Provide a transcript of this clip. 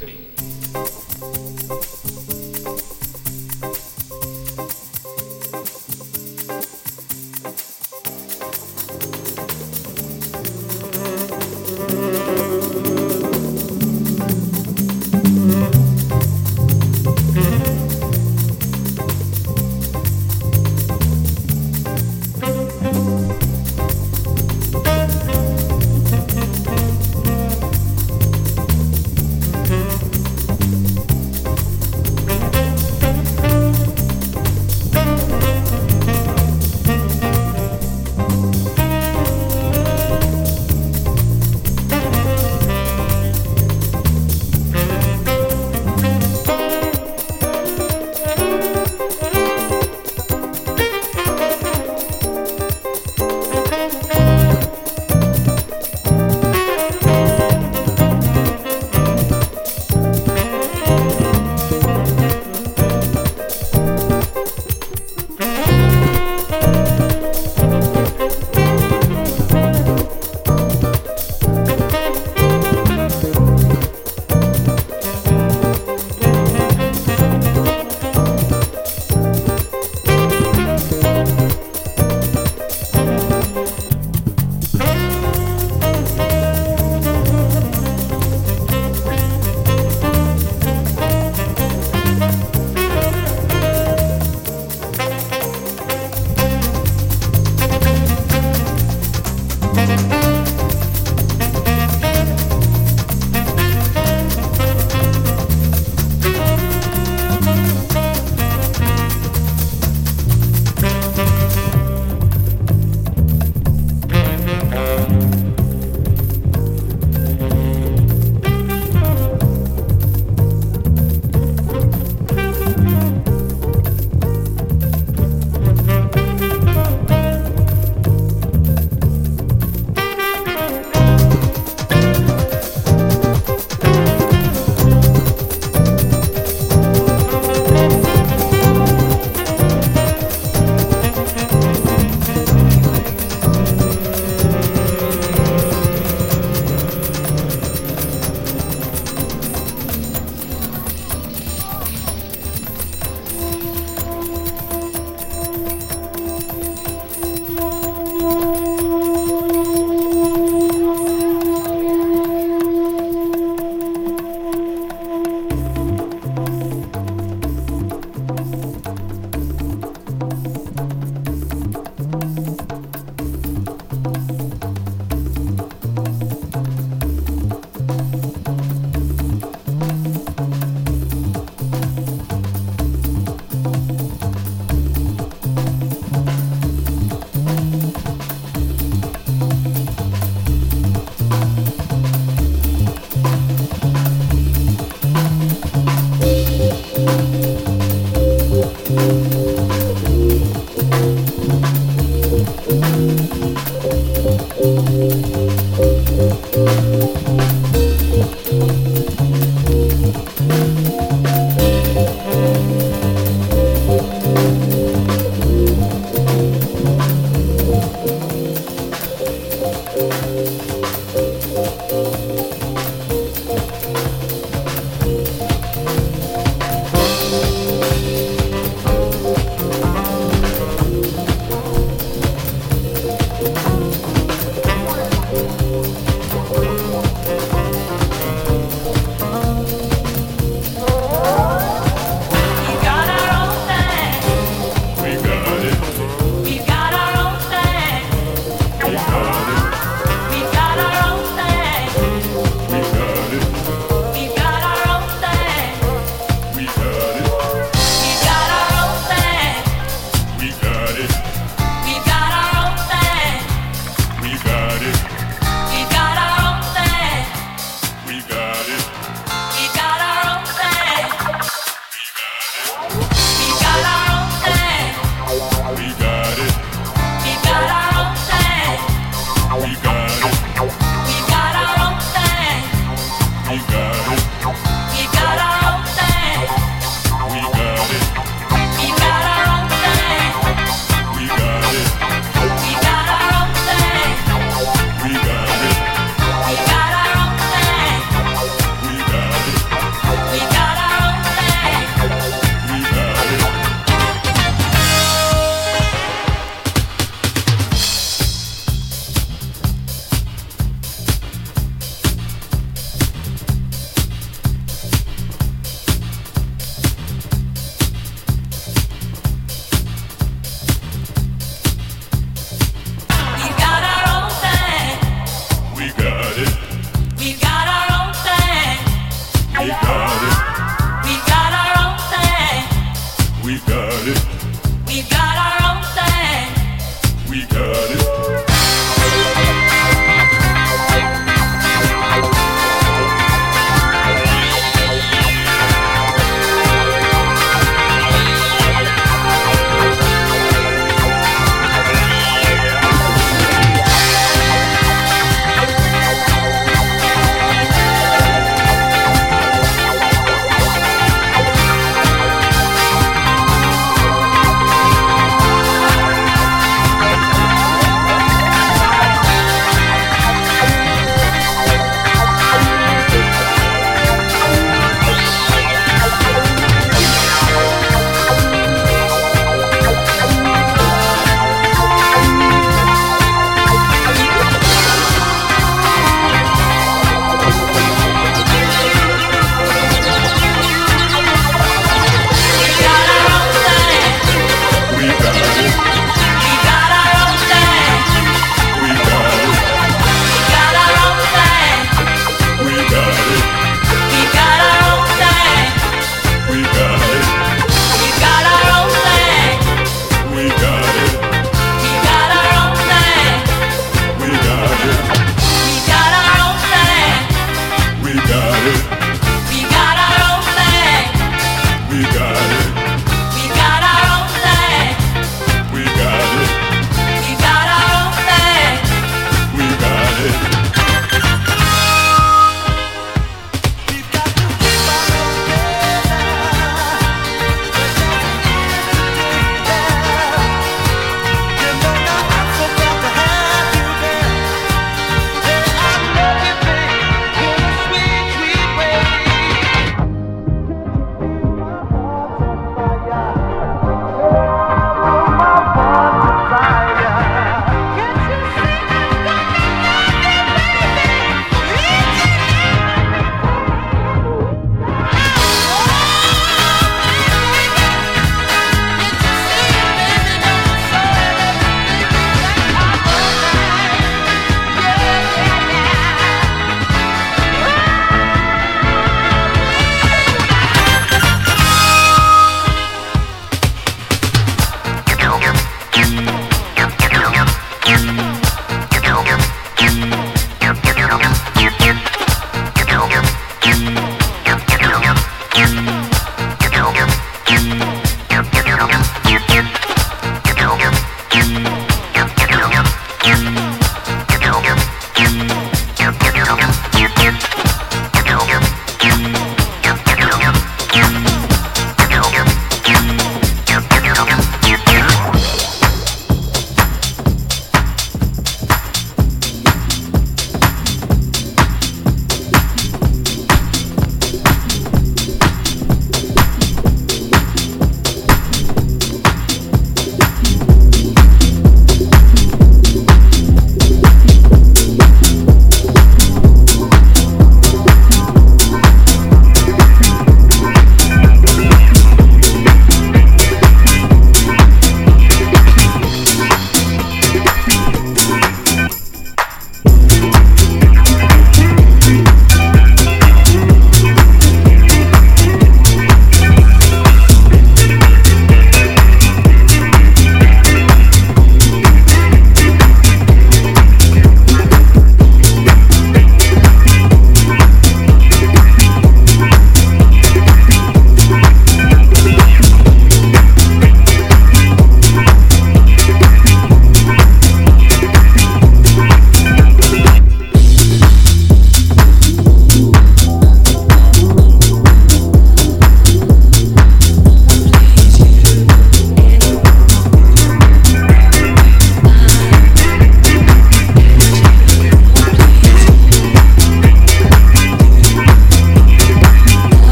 behind